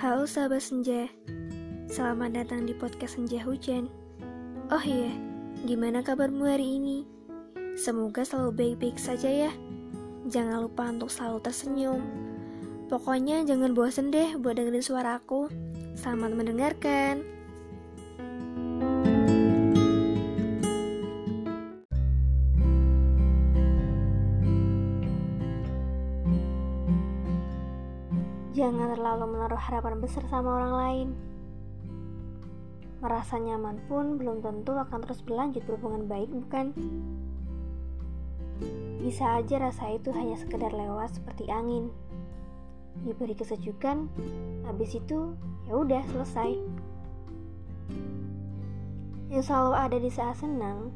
Halo sahabat senja, selamat datang di podcast Senja Hujan. Oh iya, gimana kabarmu hari ini? Semoga selalu baik-baik saja ya. Jangan lupa untuk selalu tersenyum. Pokoknya jangan bosan deh buat dengerin suara aku. Selamat mendengarkan. Jangan terlalu menaruh harapan besar sama orang lain. Merasa nyaman pun belum tentu akan terus berlanjut berhubungan baik, bukan? Bisa aja rasa itu hanya sekedar lewat seperti angin. Diberi kesejukan, habis itu ya udah selesai. Yang selalu ada di saat senang,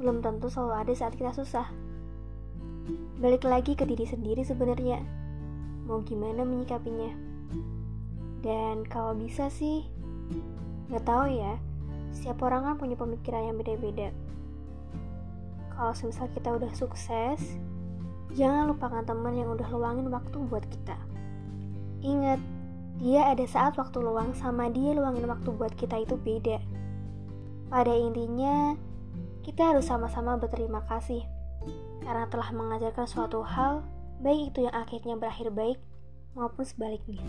belum tentu selalu ada saat kita susah. Balik lagi ke diri sendiri sebenarnya mau gimana menyikapinya. Dan kalau bisa sih, nggak tahu ya, setiap orang kan punya pemikiran yang beda-beda. Kalau semisal kita udah sukses, jangan lupakan teman yang udah luangin waktu buat kita. Ingat, dia ada saat waktu luang sama dia luangin waktu buat kita itu beda. Pada intinya, kita harus sama-sama berterima kasih karena telah mengajarkan suatu hal baik itu yang akhirnya berakhir baik maupun sebaliknya.